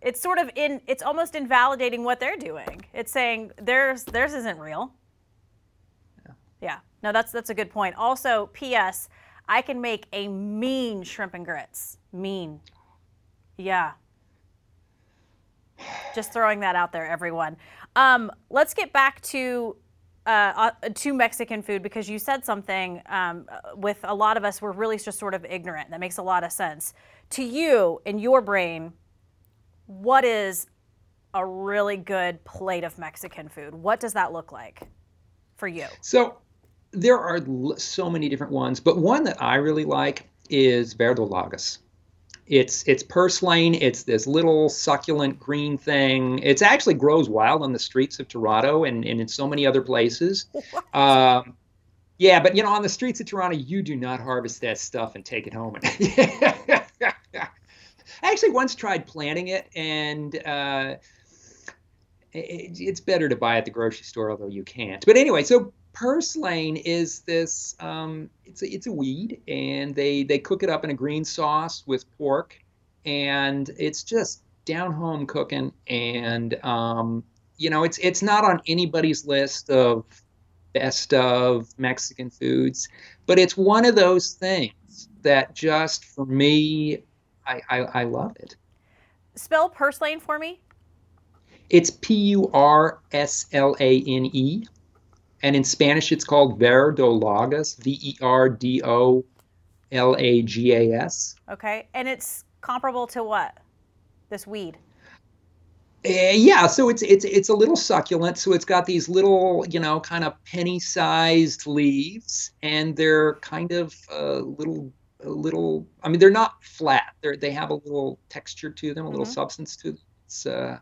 It's sort of in. It's almost invalidating what they're doing. It's saying theirs theirs isn't real. Yeah. No, that's that's a good point. Also, P.S. I can make a mean shrimp and grits. Mean. Yeah. Just throwing that out there, everyone. Um, let's get back to uh, uh, to Mexican food because you said something um, uh, with a lot of us. We're really just sort of ignorant. That makes a lot of sense. To you, in your brain, what is a really good plate of Mexican food? What does that look like for you? So there are so many different ones, but one that I really like is verdolagas. It's it's purslane. It's this little succulent green thing. It actually grows wild on the streets of Toronto and, and in so many other places. Um, yeah, but you know, on the streets of Toronto, you do not harvest that stuff and take it home. I actually once tried planting it, and uh, it, it's better to buy at the grocery store, although you can't. But anyway, so purslane is this um, it's a, it's a weed, and they they cook it up in a green sauce with pork, and it's just down home cooking, and um, you know it's it's not on anybody's list of best of Mexican foods, but it's one of those things that just for me, I I, I love it. Spell purslane for me. It's P U R S L A N E. And in Spanish, it's called verdolagas, V E R D O L A G A S. Okay, and it's comparable to what? This weed. Uh, yeah, so it's it's it's a little succulent. So it's got these little, you know, kind of penny-sized leaves, and they're kind of uh, little, a little. I mean, they're not flat. They're they have a little texture to them, a little Mhm. substance to them. It's uh,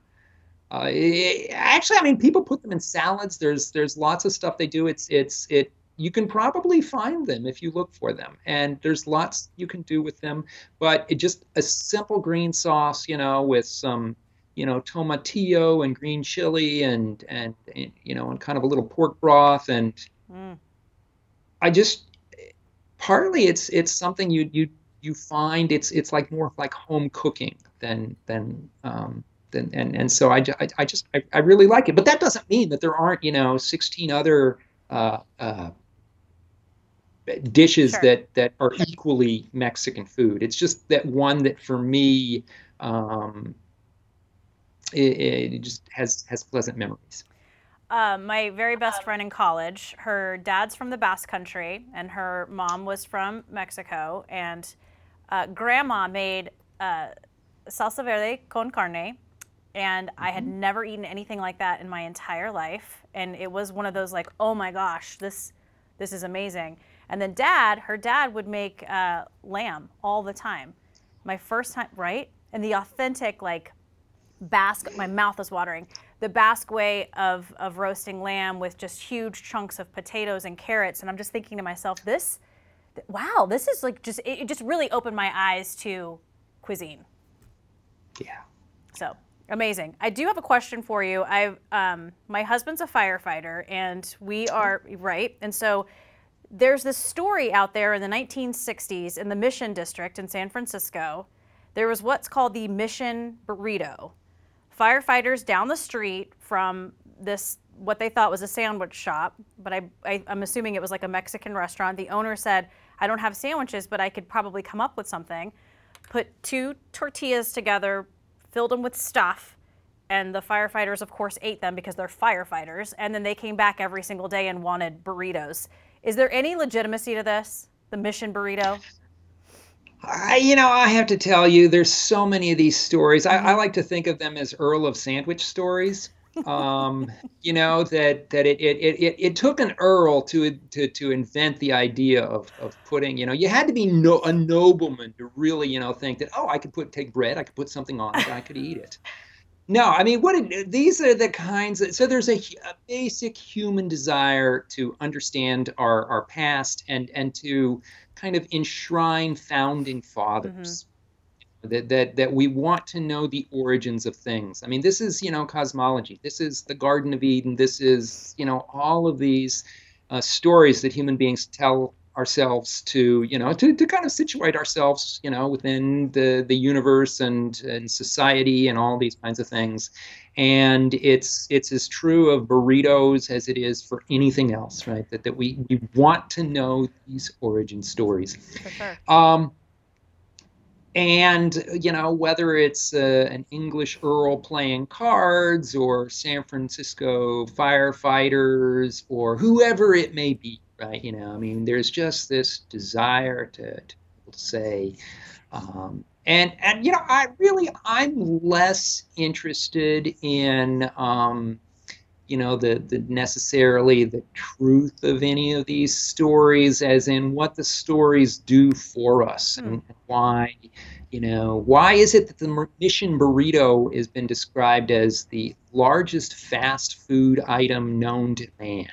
uh, it- actually, I mean, people put them in salads. There's there's lots of stuff they do. It's it's it. You can probably find them if you look for them, and there's lots you can do with them. But it just a simple green sauce, you know, with some you know tomatillo and green chili and, and and you know and kind of a little pork broth and Mm. I just partly it's it's something you you you find it's it's like more like home cooking than than um than and and so I, I, I just I, I really like it but that doesn't mean that there aren't you know 16 other uh, uh, dishes Sure. that that are equally Mexican food it's just that one that for me um it, it just has has pleasant memories Uh, my very best friend in college, her dad's from the Basque Country, and her mom was from Mexico. And uh, grandma made uh, salsa verde con carne, and I had never eaten anything like that in my entire life. And it was one of those like, oh my gosh, this this is amazing. And then dad, her dad would make uh, lamb all the time. My first time, right? And the authentic like Basque, my mouth is watering. The Basque way of, of roasting lamb with just huge chunks of potatoes and carrots. And I'm just thinking to myself, this, th- wow, this is like just, it, it just really opened my eyes to cuisine. yeah So amazing. I do have a question for you. I, um, my husband's a firefighter, and we are right. And so there's this story out there in the 1960s in the Mission District in San Francisco. There was what's called the Mission Burrito. Firefighters down the street from this, what they thought was a sandwich shop, but I, I, I'm assuming it was like a Mexican restaurant. The owner said, I don't have sandwiches, but I could probably come up with something. Put two tortillas together, filled them with stuff, and the firefighters, of course, ate them because they're firefighters. And then they came back every single day and wanted burritos. Is there any legitimacy to this? The mission burrito? I, you know, I have to tell you, there's so many of these stories. I, I mm-hmm. like to think of them as Earl of Sandwich stories. Um, you know that that it, it it it took an earl to to to invent the idea of of putting you know you had to be no, a nobleman to really you know think that oh I could put take bread I could put something on it I could eat it. No, I mean what it, these are the kinds of so there's a, a basic human desire to understand our our past and and to kind of enshrine founding fathers. Mm-hmm that that that we want to know the origins of things. I mean, this is you know cosmology. This is the Garden of Eden. This is you know all of these uh, stories that human beings tell ourselves to you know to, to kind of situate ourselves you know within the the universe and and society and all these kinds of things and it's it's as true of burritos as it is for anything else right that, that we, we want to know these origin stories for sure. um, and you know whether it's uh, an english earl playing cards or san francisco firefighters or whoever it may be right? You know i mean there's just this desire to, to say um, and and you know i really i'm less interested in um, you know the the necessarily the truth of any of these stories as in what the stories do for us mm. and why you know why is it that the mission burrito has been described as the largest fast food item known to man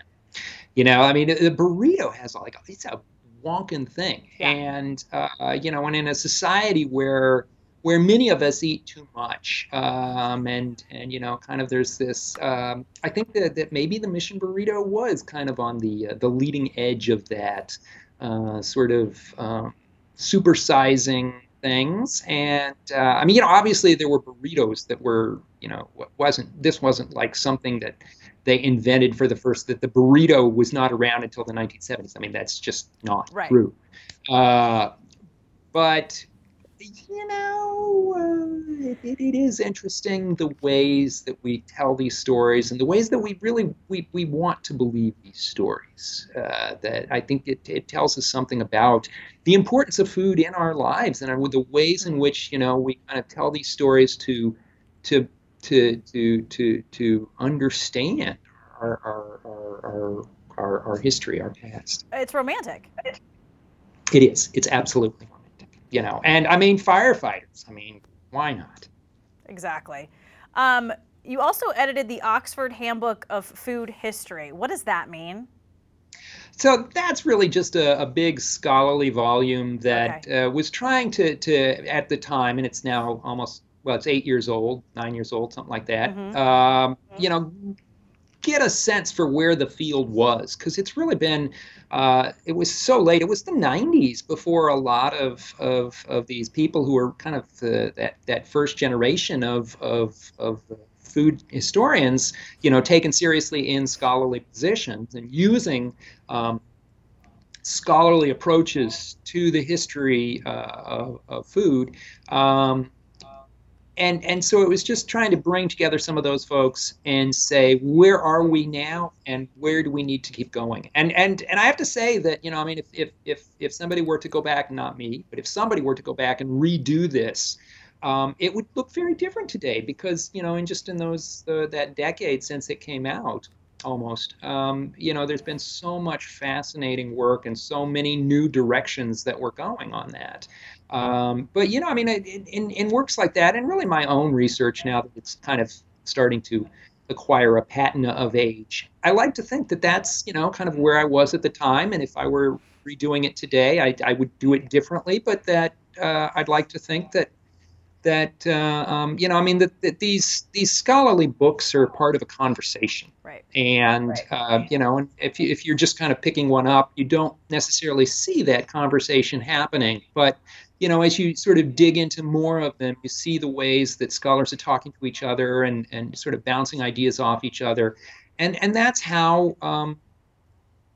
you know i mean the burrito has like it's a wonkin thing yeah. and uh, you know and in a society where where many of us eat too much. Um, and, and, you know, kind of there's this, um, I think that, that maybe the Mission Burrito was kind of on the, uh, the leading edge of that uh, sort of um, supersizing things. And uh, I mean, you know, obviously there were burritos that were, you know, wasn't, this wasn't like something that they invented for the first, that the burrito was not around until the 1970s. I mean, that's just not right. true. Uh, but you know, uh, it, it is interesting the ways that we tell these stories and the ways that we really we, we want to believe these stories. Uh, that I think it, it tells us something about the importance of food in our lives and the ways in which you know we kind of tell these stories to to to to to to understand our our our our, our history, our past. It's romantic. It is. It's absolutely you know, and I mean firefighters. I mean, why not? Exactly. Um, you also edited the Oxford Handbook of Food History. What does that mean? So that's really just a, a big scholarly volume that okay. uh, was trying to, to, at the time, and it's now almost, well, it's eight years old, nine years old, something like that. Mm-hmm. Um, you know, get a sense for where the field was because it's really been uh, it was so late. It was the 90s before a lot of of, of these people who were kind of the, that that first generation of of of food historians you know taken seriously in scholarly positions and using um, scholarly approaches to the history uh, of, of, food. Um, and and so it was just trying to bring together some of those folks and say where are we now and where do we need to keep going? And and and i have to say that you know i mean if if if, if somebody were to go back not me but if somebody were to go back and redo this um, it would look very different today because you know in just in those uh, that decade since it came out almost um, you know there's been so much fascinating work and so many new directions that we're going on that um, but you know, I mean, in, in works like that, and really my own research now that it's kind of starting to acquire a patina of age, I like to think that that's you know kind of where I was at the time, and if I were redoing it today, I, I would do it differently. But that uh, I'd like to think that that uh, um, you know, I mean, that, that these these scholarly books are part of a conversation, right? And right. Uh, you know, and if you, if you're just kind of picking one up, you don't necessarily see that conversation happening, but you know, as you sort of dig into more of them, you see the ways that scholars are talking to each other and, and sort of bouncing ideas off each other. And, and that's how um,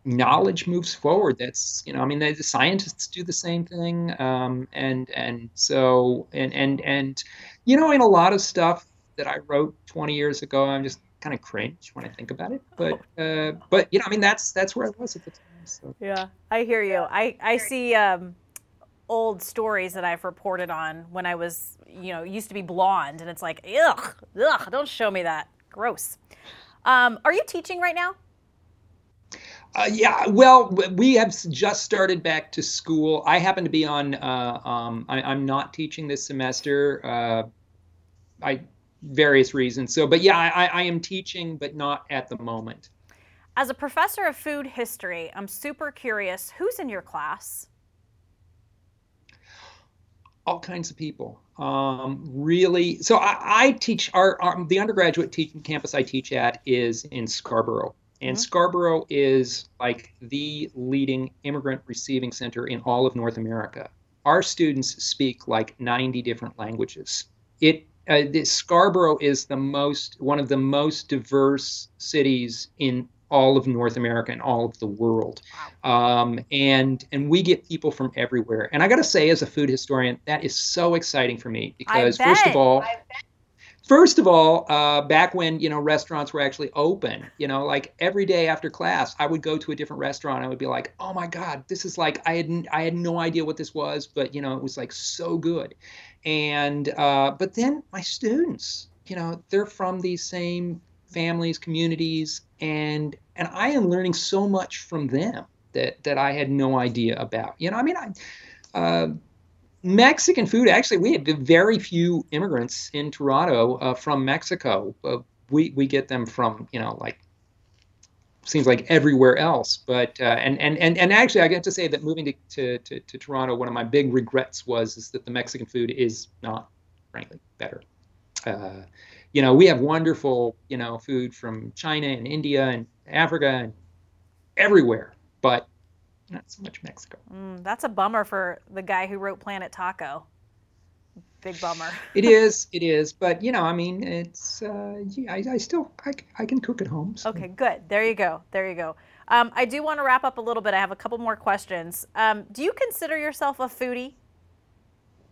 knowledge moves forward. That's, you know, I mean, the, the scientists do the same thing. Um, and, and so, and, and, and, you know, in a lot of stuff that I wrote 20 years ago, I'm just kind of cringe when I think about it. But, uh, but, you know, I mean, that's, that's where I was at the time. So. Yeah, I hear you. I, I see, um, old stories that I've reported on when I was, you know, used to be blonde, and it's like, ugh, ugh, don't show me that. Gross. Um, are you teaching right now? Uh, yeah, well, we have just started back to school. I happen to be on. Uh, um, I, am not teaching this semester. Uh, I various reasons. So, but yeah, I, I am teaching, but not at the moment. As a professor of food history, I'm super curious. Who's in your class? all kinds of people. Um, really, so I, I teach our, our, the undergraduate teaching campus I teach at is in Scarborough, and mm-hmm. Scarborough is like the leading immigrant receiving center in all of North America. Our students speak like 90 different languages. It uh, Scarborough is the most one of the most diverse cities in all of North America and all of the world. Um, and and we get people from everywhere. And I got to say, as a food historian, that is so exciting for me because first of all. First of all, uh, back when you know restaurants were actually open, you know, like every day after class, I would go to a different restaurant. I would be like, "Oh my God, this is like I had I had no idea what this was, but you know, it was like so good." And uh, but then my students, you know, they're from these same families, communities, and and I am learning so much from them that that I had no idea about. You know, I mean, I. Uh, Mexican food, actually, we have very few immigrants in Toronto uh, from Mexico. Uh, we we get them from you know like seems like everywhere else. But uh, and and and and actually, I get to say that moving to, to, to, to Toronto, one of my big regrets was is that the Mexican food is not, frankly, better. Uh, you know, we have wonderful, you know, food from China and India and Africa and everywhere, but not so much Mexico. Mm, that's a bummer for the guy who wrote Planet Taco. Big bummer. it is, it is, but you know, I mean, it's, uh, yeah, I, I still, I, I can cook at home. So. Okay, good. There you go. There you go. Um, I do want to wrap up a little bit. I have a couple more questions. Um, do you consider yourself a foodie?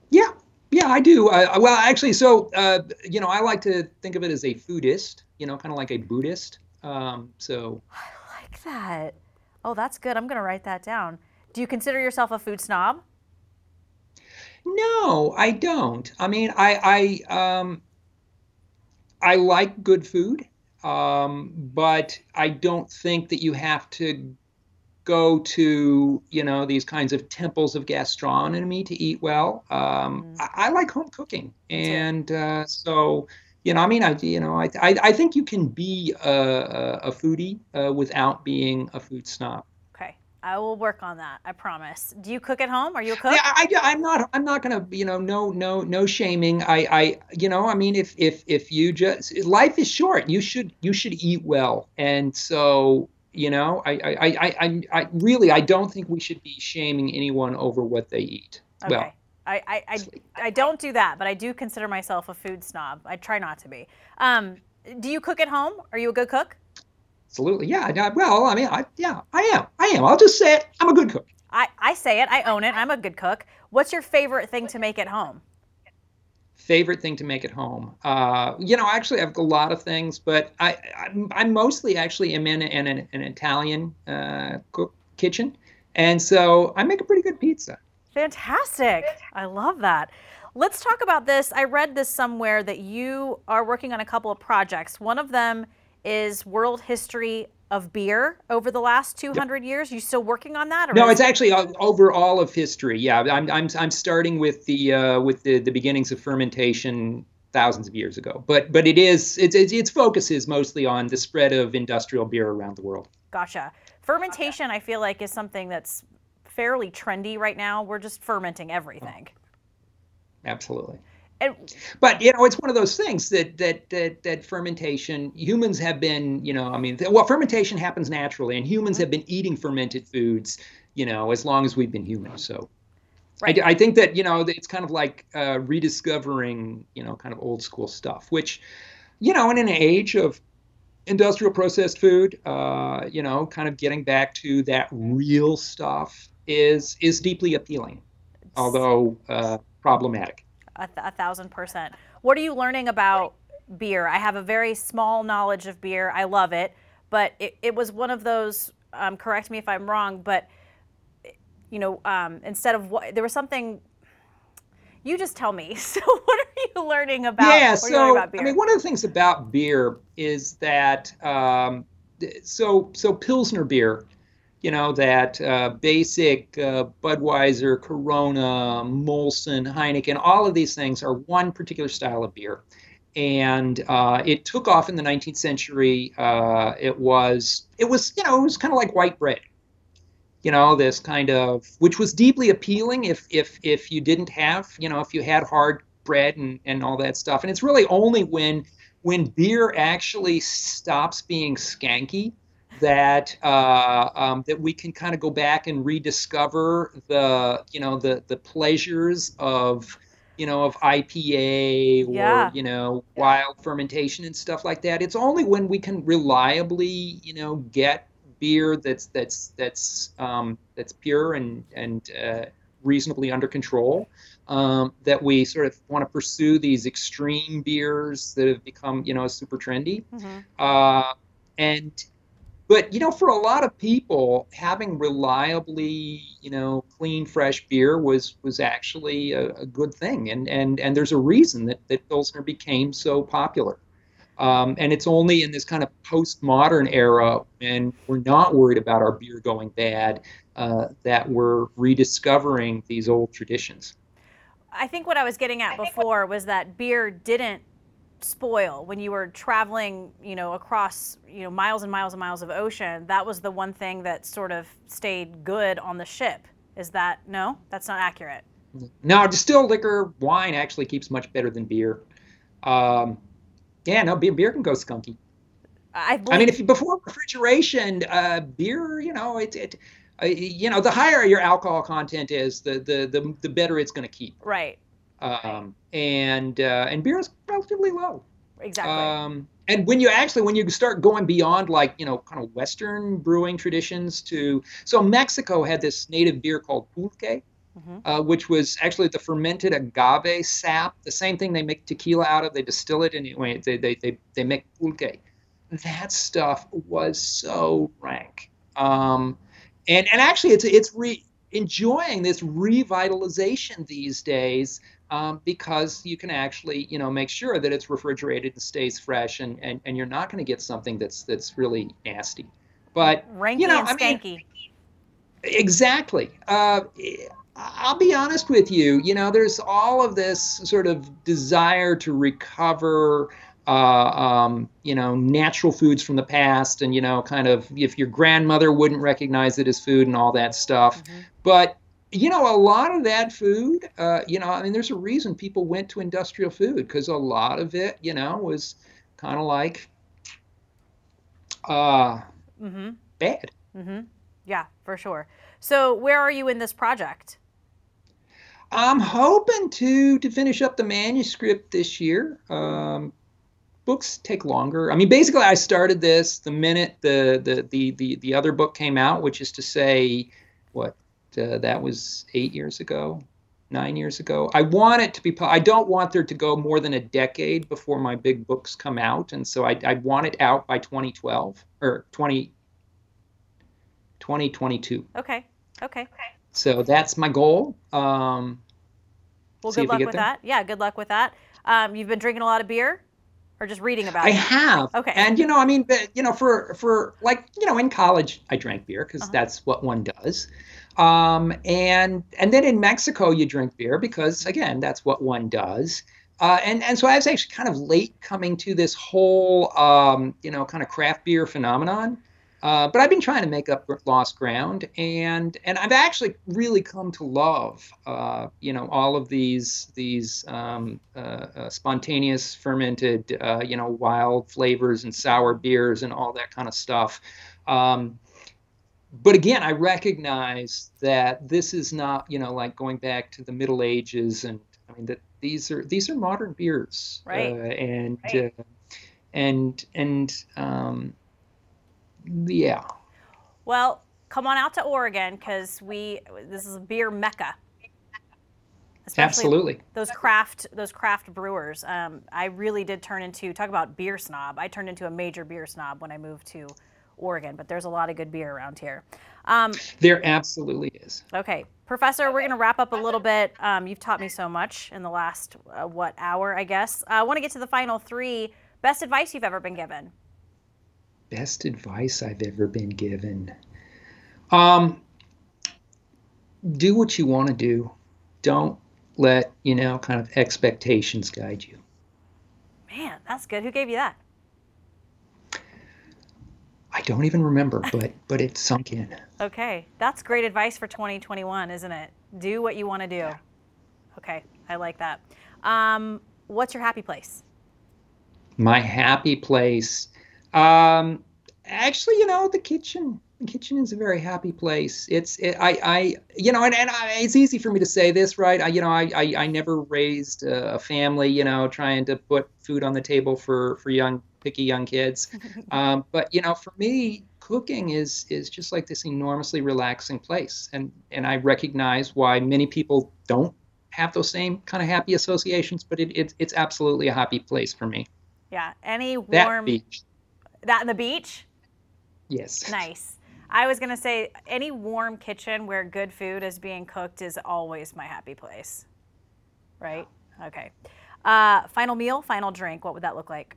Yeah, yeah, I do. Uh, well, actually, so uh, you know, I like to think of it as a foodist. You know, kind of like a Buddhist. Um, so I like that. Oh, that's good. I'm going to write that down. Do you consider yourself a food snob? No, I don't. I mean, I I um, I like good food, um, but I don't think that you have to go to you know these kinds of temples of gastronomy to eat well. Um, mm. I, I, like home cooking, and uh, so you know, I mean, I you know, I I, I think you can be a, a foodie uh, without being a food snob. Okay, I will work on that. I promise. Do you cook at home? Are you a cook? Yeah, I, I'm not. I'm not gonna. You know, no, no, no shaming. I, I, you know, I mean, if if if you just life is short, you should you should eat well, and so you know, I, I, I, I, I really, I don't think we should be shaming anyone over what they eat. Okay. Well, I, I, I, I, don't do that, but I do consider myself a food snob. I try not to be. Um, do you cook at home? Are you a good cook? Absolutely. Yeah. Well, I mean, I, yeah, I am. I am. I'll just say it. I'm a good cook. I, I say it. I own it. I'm a good cook. What's your favorite thing to make at home? favorite thing to make at home? Uh, you know, actually, I have a lot of things, but I, I, I mostly actually am in an, an, an Italian uh, cook kitchen, and so I make a pretty good pizza. Fantastic! I love that. Let's talk about this. I read this somewhere that you are working on a couple of projects. One of them is world history of beer over the last 200 yep. years? You still working on that? no, it's actually over all of history. Yeah, I'm, I'm, I'm starting with the uh, with the, the beginnings of fermentation thousands of years ago. But but it is its its focus is mostly on the spread of industrial beer around the world. Gotcha. Fermentation, I feel like, is something that's fairly trendy right now. We're just fermenting everything. Absolutely. And, but you know, it's one of those things that that that that fermentation. Humans have been, you know, I mean, well, fermentation happens naturally, and humans mm-hmm. have been eating fermented foods, you know, as long as we've been human. So, right. I, I think that you know, it's kind of like uh, rediscovering, you know, kind of old school stuff, which, you know, in an age of industrial processed food, uh, you know, kind of getting back to that real stuff is is deeply appealing, although uh, problematic a, th- a thousand percent. What are you learning about beer? I have a very small knowledge of beer. I love it, but it, it was one of those. Um, correct me if I'm wrong, but you know, um, instead of what there was something You just tell me. So, what are you learning about? Yeah, what are you so learning about beer? I mean, one of the things about beer is that um, so so Pilsner beer, you know, that uh, basic uh, Budweiser, Corona, Molson, Heineken, all of these things are one particular style of beer, and uh, it took off in the 19th century. Uh, it was it was you know it was kind of like white bread you know this kind of which was deeply appealing if if if you didn't have you know if you had hard bread and and all that stuff and it's really only when when beer actually stops being skanky that uh, um, that we can kind of go back and rediscover the you know the the pleasures of you know of IPA or Yeah. you know wild fermentation and stuff like that. It's only when we can reliably you know get beer that's that's that's um, that's pure and and uh, reasonably under control um, that we sort of want to pursue these extreme beers that have become you know super trendy Mhm. uh, and but you know for a lot of people having reliably you know clean fresh beer was was actually a, a good thing. And and and there's a reason that that pilsner became so popular. Um, and it's only in this kind of postmodern era when we're not worried about our beer going bad uh, that we're rediscovering these old traditions. I think what I was getting at before was that beer didn't spoil when you were traveling, you know, across, you know, miles and miles and miles of ocean. That was the one thing that sort of stayed good on the ship. Is that no? That's not accurate. Now, distilled liquor, wine actually keeps much better than beer. Um, yeah, no, beer, beer can go skunky. I I mean, if you before refrigeration, uh, beer, you know, it, it uh, you know, the higher your alcohol content is, the the the, the better it's going to keep. right, Um, and uh, and beer is relatively low. exactly. Um, and when you actually when you start going beyond like you know kind of Western brewing traditions to so Mexico had this native beer called pulque, Mhm. uh, which was actually the fermented agave sap, the same thing they make tequila out of. They distill it and it- they they they they make pulque. That stuff was so rank. Um, and and actually it's it's re, enjoying this revitalization these days um, because you can actually you know make sure that it's refrigerated and stays fresh and and, and you're not going to get something that's that's really nasty but Ranky you know, and I mean- exactly uh, i'll be honest with you you know there's all of this sort of desire to recover uh, um, you know, natural foods from the past, and you know, kind of if your grandmother wouldn't recognize it as food and all that stuff. Mhm. But you know, a lot of that food, uh, you know, I mean, there's a reason people went to industrial food because a lot of it, you know, was kind of like uh, Mhm. bad. Mm-hmm. Yeah, for sure. So, where are you in this project? I'm hoping to to finish up the manuscript this year. Um, books take longer. I mean, basically, I started this the minute the the the the, the other book came out, which is to say, what uh, that was eight years ago, nine years ago. I want it to be. I don't want there to go more than a decade before my big books come out, and so I I want it out by 2012 or 20. 2022. Okay. Okay. Okay. So that's my goal. Um, Well, good we luck with there. that. Yeah, good luck with that. Um, you've been drinking a lot of beer, or just reading about I it? I have. Okay. And you know, I mean, but, you know, for for like you know, in college, I drank beer because Uh-huh. that's what one does. Um, and and then in Mexico, you drink beer because again, that's what one does. Uh, and and so I was actually kind of late coming to this whole um, you know kind of craft beer phenomenon. Uh, but I've been trying to make up lost ground, and and I've actually really come to love, uh, you know, all of these these um, uh, uh, spontaneous fermented, uh, you know, wild flavors and sour beers and all that kind of stuff. Um, but again, I recognize that this is not, you know, like going back to the Middle Ages, and I mean that these are these are modern beers, Right. Uh, and Right. Uh, and and um, yeah. Well, come on out to Oregon because we this is a beer mecca. Especially Absolutely. those craft those craft brewers. Um, I really did turn into talk about beer snob. I turned into a major beer snob when I moved to Oregon, but there's a lot of good beer around here. Um, there absolutely is. Okay, Professor, we're going to wrap up a little bit. Um, you've taught me so much in the last, uh, what, hour, I guess. Uh, I want to get to the final three. Best advice you've ever been given? Best advice I've ever been given. Um, do what you want to do. Don't let, you know, kind of expectations guide you. Man, that's good. Who gave you that? I don't even remember, but but it sunk in. Okay, that's great advice for 2021, isn't it? Do what you want to do. Yeah. Okay, I like that. Um, what's your happy place? My happy place. Um, actually, you know, the kitchen. The kitchen is a very happy place. It's it, I I you know, and, and I, it's easy for me to say this, right? I you know, I I, I never raised a family, you know, trying to put food on the table for for young picky young kids. Um, but you know, for me, cooking is is just like this enormously relaxing place, and and I recognize why many people don't have those same kind of happy associations, but it, it it's absolutely a happy place for me. Yeah, any warm that beach. That in the beach. Yes. Nice. I was gonna say any warm kitchen where good food is being cooked is always my happy place. Right. Okay. Uh, final meal, final drink. What would that look like?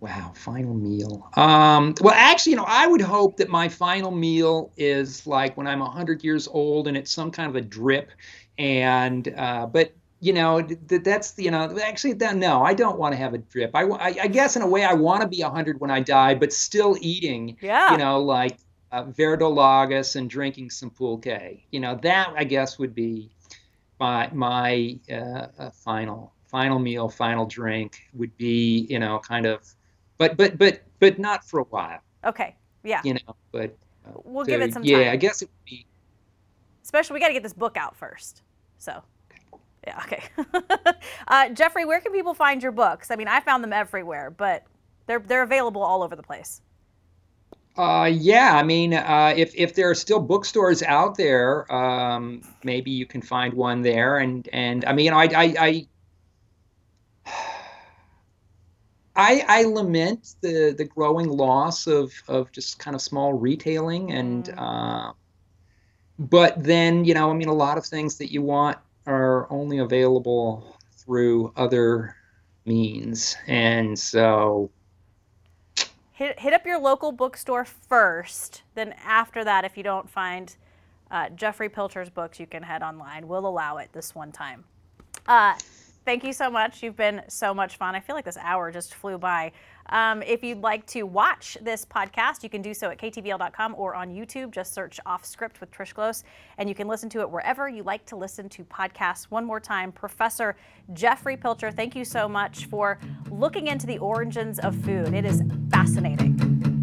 Wow, final meal. Um, well, actually, you know, I would hope that my final meal is like when I'm 100 years old and it's some kind of a drip. And, uh, but, you know, that's, you know, actually, that, no, I don't want to have a drip. I, I, I guess in a way I want to be 100 when I die, but still eating, yeah. you know, like uh, verdolagas and drinking some pulque. You know, that I guess would be my, my uh, uh final, final meal, final drink would be, you know, kind of but but but but not for a while. Okay. Yeah. You know, but uh, we'll so, give it some yeah, time. Yeah, I guess it would be. Especially, we got to get this book out first. So. Yeah. Okay. uh, Jeffrey, where can people find your books? I mean, I found them everywhere, but they're they're available all over the place. Uh, yeah, I mean, uh, if if there are still bookstores out there, um, maybe you can find one there. And and I mean, I I, I I, I lament the the growing loss of of just kind of small retailing and mm. uh, but then you know I mean a lot of things that you want are only available through other means and so hit, hit up your local bookstore first then after that if you don't find uh, Jeffrey Pilcher's books you can head online we'll allow it this one time uh, Thank you so much. You've been so much fun. I feel like this hour just flew by. Um, if you'd like to watch this podcast, you can do so at ktvl.com or on YouTube. Just search Off Script with Trish Close, and you can listen to it wherever you like to listen to podcasts. One more time, Professor Jeffrey Pilcher, thank you so much for looking into the origins of food. It is fascinating.